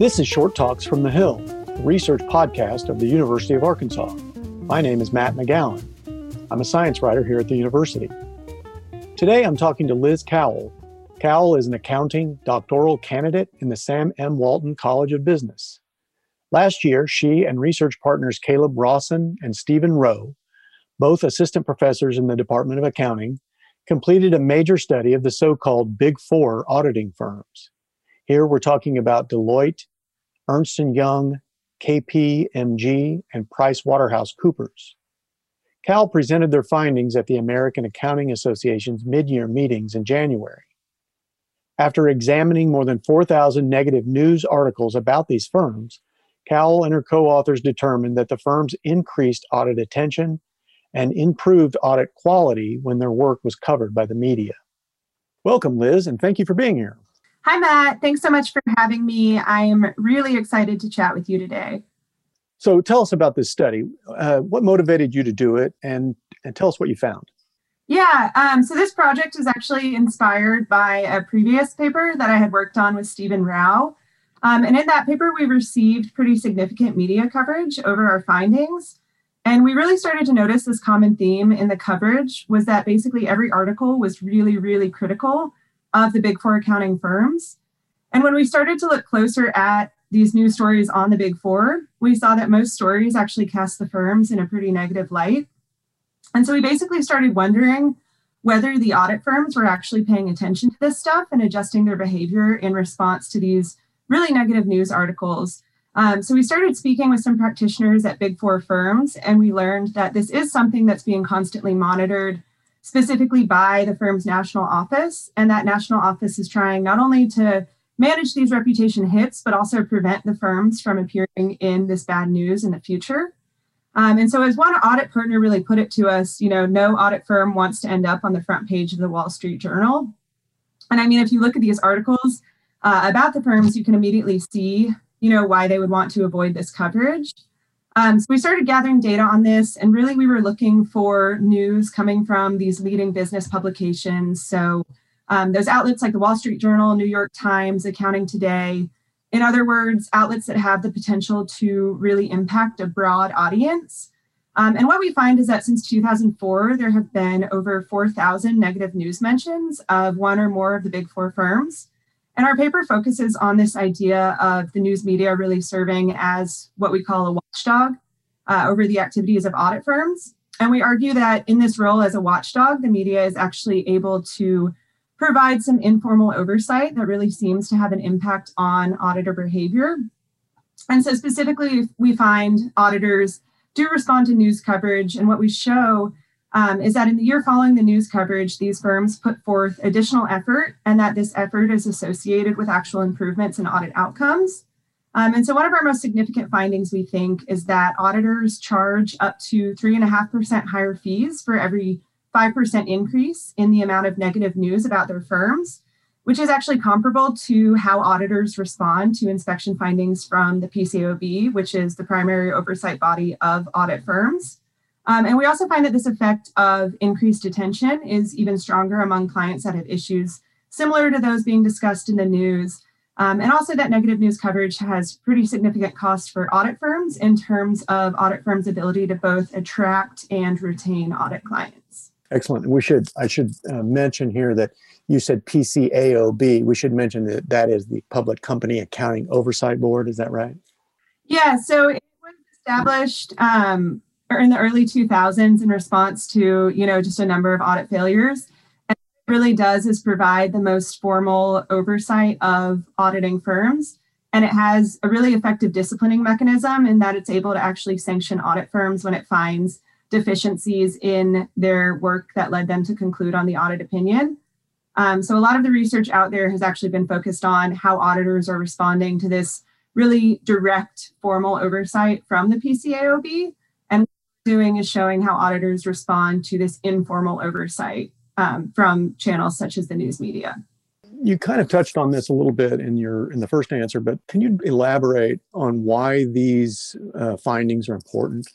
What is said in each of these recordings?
This is Short Talks from the Hill, the research podcast of the University of Arkansas. My name is Matt McGowan. I'm a science writer here at the university. Today I'm talking to Liz Cowle. Cowle is an accounting doctoral candidate in the Sam M. Walton College of Business. Last year, she and research partners Caleb Rawson and Stephen Rowe, both assistant professors in the Department of Accounting, completed a major study of the so called Big Four auditing firms. Here we're talking about Deloitte, Ernst & Young, KPMG, and Price Waterhouse Coopers. Cowle presented their findings at the American Accounting Association's mid-year meetings in January. After examining more than 4,000 negative news articles about these firms, Cowle and her co-authors determined that the firms increased audit attention and improved audit quality when their work was covered by the media. Welcome, Liz, and thank you for being here. Hi, Matt. Thanks so much for having me. I am really excited to chat with you today. So, tell us about this study. Uh, what motivated you to do it, and, and tell us what you found? Yeah, um, so this project is actually inspired by a previous paper that I had worked on with Stephen Rowe. Um, and in that paper, we received pretty significant media coverage over our findings. And we really started to notice this common theme in the coverage was that basically every article was really, really critical of the big four accounting firms. And when we started to look closer at these news stories on the big four, we saw that most stories actually cast the firms in a pretty negative light. And so we basically started wondering whether the audit firms were actually paying attention to this stuff and adjusting their behavior in response to these really negative news articles. Um, so we started speaking with some practitioners at big four firms, and we learned that this is something that's being constantly monitored specifically by the firm's national office. And that national office is trying not only to manage these reputation hits, but also prevent the firms from appearing in this bad news in the future. Um, and so, as one audit partner really put it to us, you know, no audit firm wants to end up on the front page of the Wall Street Journal. And I mean, if you look at these articles uh, about the firms, you can immediately see, you know, why they would want to avoid this coverage. Um, so we started gathering data on this, and really we were looking for news coming from these leading business publications. So um, those outlets like the Wall Street Journal, New York Times, Accounting Today. In other words, outlets that have the potential to really impact a broad audience. Um, and what we find is that since 2004, there have been over 4,000 negative news mentions of one or more of the big four firms. And our paper focuses on this idea of the news media really serving as what we call a watchdog uh, over the activities of audit firms. And we argue that in this role as a watchdog, the media is actually able to provide some informal oversight that really seems to have an impact on auditor behavior. And so, specifically, we find auditors do respond to news coverage. And what we show um, is that in the year following the news coverage, these firms put forth additional effort and that this effort is associated with actual improvements in audit outcomes. Um, and so, one of our most significant findings, we think, is that auditors charge up to 3.5% higher fees for every 5% increase in the amount of negative news about their firms, which is actually comparable to how auditors respond to inspection findings from the PCAOB, which is the primary oversight body of audit firms. Um, and we also find that this effect of increased attention is even stronger among clients that have issues similar to those being discussed in the news. Um, and also that negative news coverage has pretty significant cost for audit firms in terms of audit firms' ability to both attract and retain audit clients. Excellent. We should I should uh, mention here that you said PCAOB. We should mention that that is the Public Company Accounting Oversight Board. Is that right? Yeah. So it was established um, in the early 2000s in response to, you know, just a number of audit failures. And it really does is provide the most formal oversight of auditing firms. And it has a really effective disciplining mechanism in that it's able to actually sanction audit firms when it finds deficiencies in their work that led them to conclude on the audit opinion. Um, so a lot of the research out there has actually been focused on how auditors are responding to this really direct formal oversight from the PCAOB doing is showing how auditors respond to this informal oversight um, from channels such as the news media. You kind of touched on this a little bit in your in the first answer, but can you elaborate on why these uh, findings are important?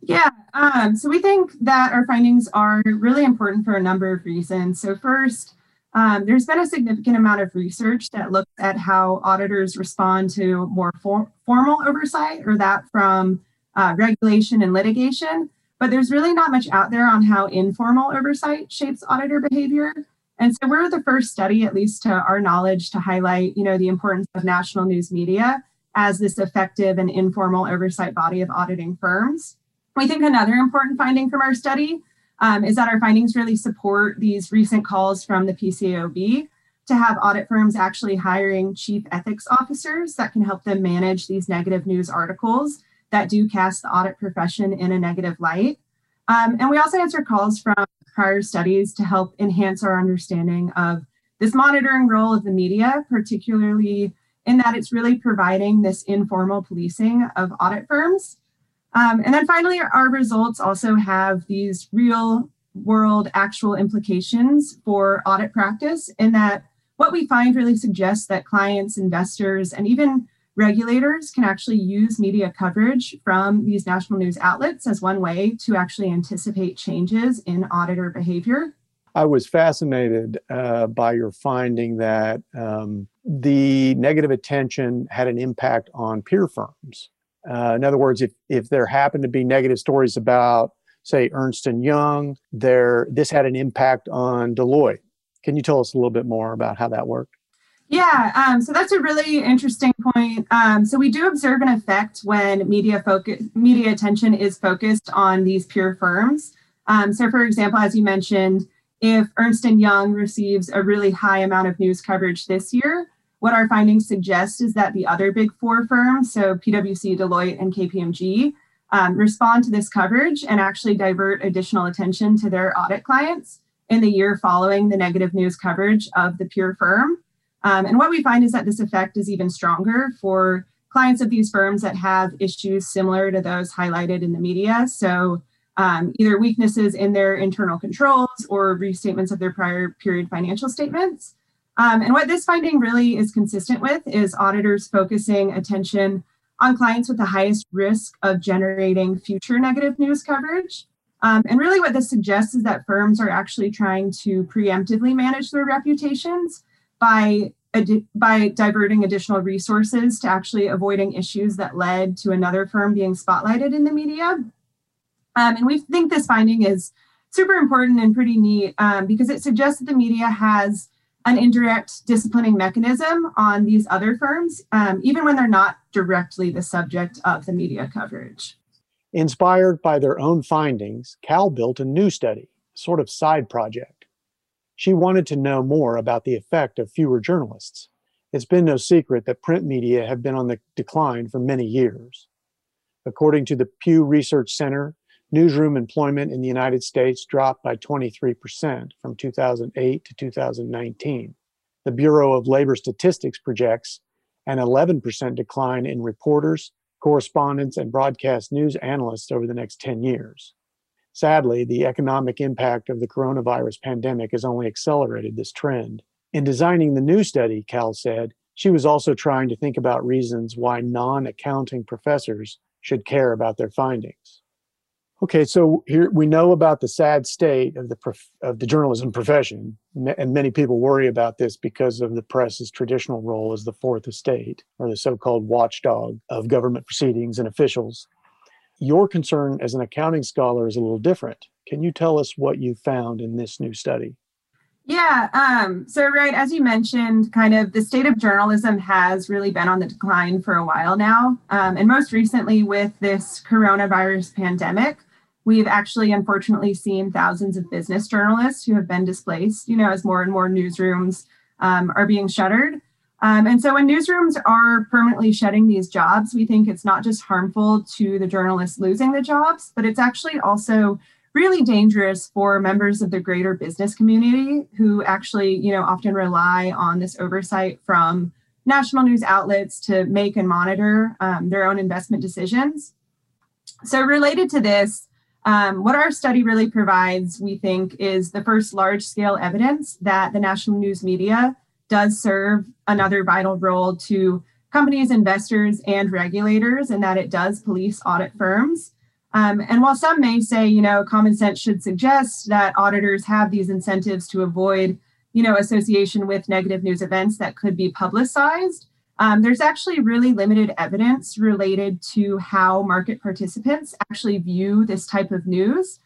Yeah, um, so we think that our findings are really important for a number of reasons. So first, um, there's been a significant amount of research that looks at how auditors respond to more for- formal oversight or that from uh, regulation and litigation. But there's really not much out there on how informal oversight shapes auditor behavior. And so we're the first study, at least to our knowledge, to highlight, you know, the importance of national news media as this effective and informal oversight body of auditing firms. We think another important finding from our study um, is that our findings really support these recent calls from the PCAOB to have audit firms actually hiring chief ethics officers that can help them manage these negative news articles that do cast the audit profession in a negative light. Um, and we also answer calls from prior studies to help enhance our understanding of this monitoring role of the media, particularly in that it's really providing this informal policing of audit firms. Um, and then finally, our results also have these real world actual implications for audit practice in that what we find really suggests that clients, investors, and even regulators can actually use media coverage from these national news outlets as one way to actually anticipate changes in auditor behavior. I was fascinated uh, by your finding that um, the negative attention had an impact on peer firms. Uh, in other words, if, if there happened to be negative stories about, say, Ernst and Young, there this had an impact on Deloitte. Can you tell us a little bit more about how that worked? Yeah, um, so that's a really interesting point. Um, so we do observe an effect when media focus, media attention is focused on these peer firms. Um, so, for example, as you mentioned, if Ernst and Young receives a really high amount of news coverage this year, what our findings suggest is that the other big four firms, so PwC, Deloitte, and KPMG, um, respond to this coverage and actually divert additional attention to their audit clients in the year following the negative news coverage of the peer firm. Um, and what we find is that this effect is even stronger for clients of these firms that have issues similar to those highlighted in the media. So, um, either weaknesses in their internal controls or restatements of their prior period financial statements. Um, and what this finding really is consistent with is auditors focusing attention on clients with the highest risk of generating future negative news coverage. Um, and really, what this suggests is that firms are actually trying to preemptively manage their reputations by by diverting additional resources to actually avoiding issues that led to another firm being spotlighted in the media. Um, and we think this finding is super important and pretty neat um, because it suggests that the media has an indirect disciplining mechanism on these other firms, um, even when they're not directly the subject of the media coverage. Inspired by their own findings, Cowle built a new study, sort of side project. She wanted to know more about the effect of fewer journalists. It's been no secret that print media have been on the decline for many years. According to the Pew Research Center, newsroom employment in the United States dropped by 23% from 2008 to 2019. The Bureau of Labor Statistics projects an 11% decline in reporters, correspondents, and broadcast news analysts over the next 10 years. Sadly, the economic impact of the coronavirus pandemic has only accelerated this trend. In designing the new study, Cowle said, she was also trying to think about reasons why non accounting professors should care about their findings. Okay, so here we know about the sad state of the prof- of the journalism profession, and many people worry about this because of the press's traditional role as the fourth estate, or the so-called watchdog of government proceedings and officials your concern as an accounting scholar is a little different. Can you tell us what you found in this new study? Yeah, um, so right, as you mentioned, kind of the state of journalism has really been on the decline for a while now. Um, and most recently, with this coronavirus pandemic, we've actually unfortunately seen thousands of business journalists who have been displaced, you know, as more and more newsrooms um, are being shuttered. Um, and so when newsrooms are permanently shedding these jobs, we think it's not just harmful to the journalists losing the jobs, but it's actually also really dangerous for members of the greater business community who actually, you know, often rely on this oversight from national news outlets to make and monitor um, their own investment decisions. So related to this, um, what our study really provides, we think, is the first large scale evidence that the national news media does serve another vital role to companies, investors, and regulators, and that it does police audit firms. Um, and while some may say, you know, common sense should suggest that auditors have these incentives to avoid, you know, association with negative news events that could be publicized. Um, there's actually really limited evidence related to how market participants actually view this type of news.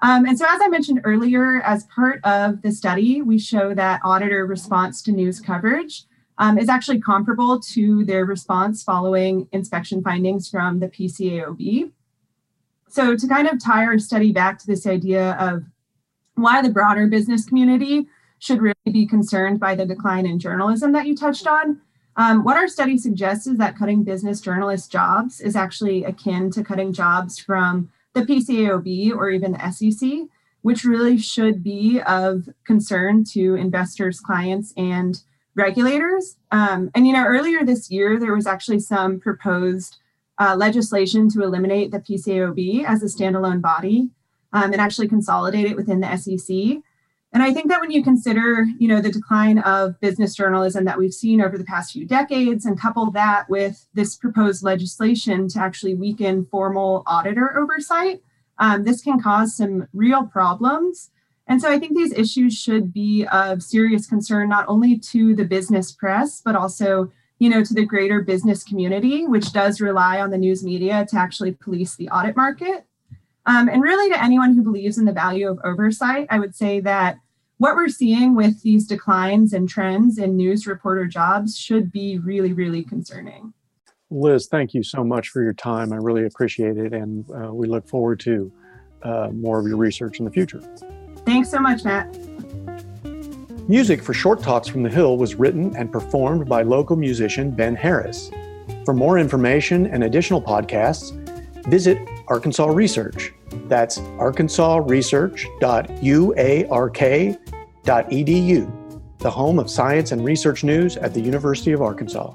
Um, and so, as I mentioned earlier, as part of the study, we show that auditor response to news coverage um, is actually comparable to their response following inspection findings from the PCAOB. So, to kind of tie our study back to this idea of why the broader business community should really be concerned by the decline in journalism that you touched on. Um, what our study suggests is that cutting business journalist jobs is actually akin to cutting jobs from the PCAOB or even the SEC, which really should be of concern to investors, clients, and regulators. Um, and you know, earlier this year, there was actually some proposed uh, legislation to eliminate the PCAOB as a standalone body um, and actually consolidate it within the SEC. And I think that when you consider, you know, the decline of business journalism that we've seen over the past few decades, and couple that with this proposed legislation to actually weaken formal auditor oversight, um, this can cause some real problems. And so I think these issues should be of serious concern not only to the business press, but also, you know, to the greater business community, which does rely on the news media to actually police the audit market. Um, and really, to anyone who believes in the value of oversight, I would say that what we're seeing with these declines and trends in news reporter jobs should be really, really concerning. Liz, thank you so much for your time. I really appreciate it. And uh, we look forward to uh, more of your research in the future. Thanks so much, Matt. Music for Short Talks from the Hill was written and performed by local musician Ben Harris. For more information and additional podcasts, visit Arkansas Research. That's arkansasresearch.uark.edu, the home of science and research news at the University of Arkansas.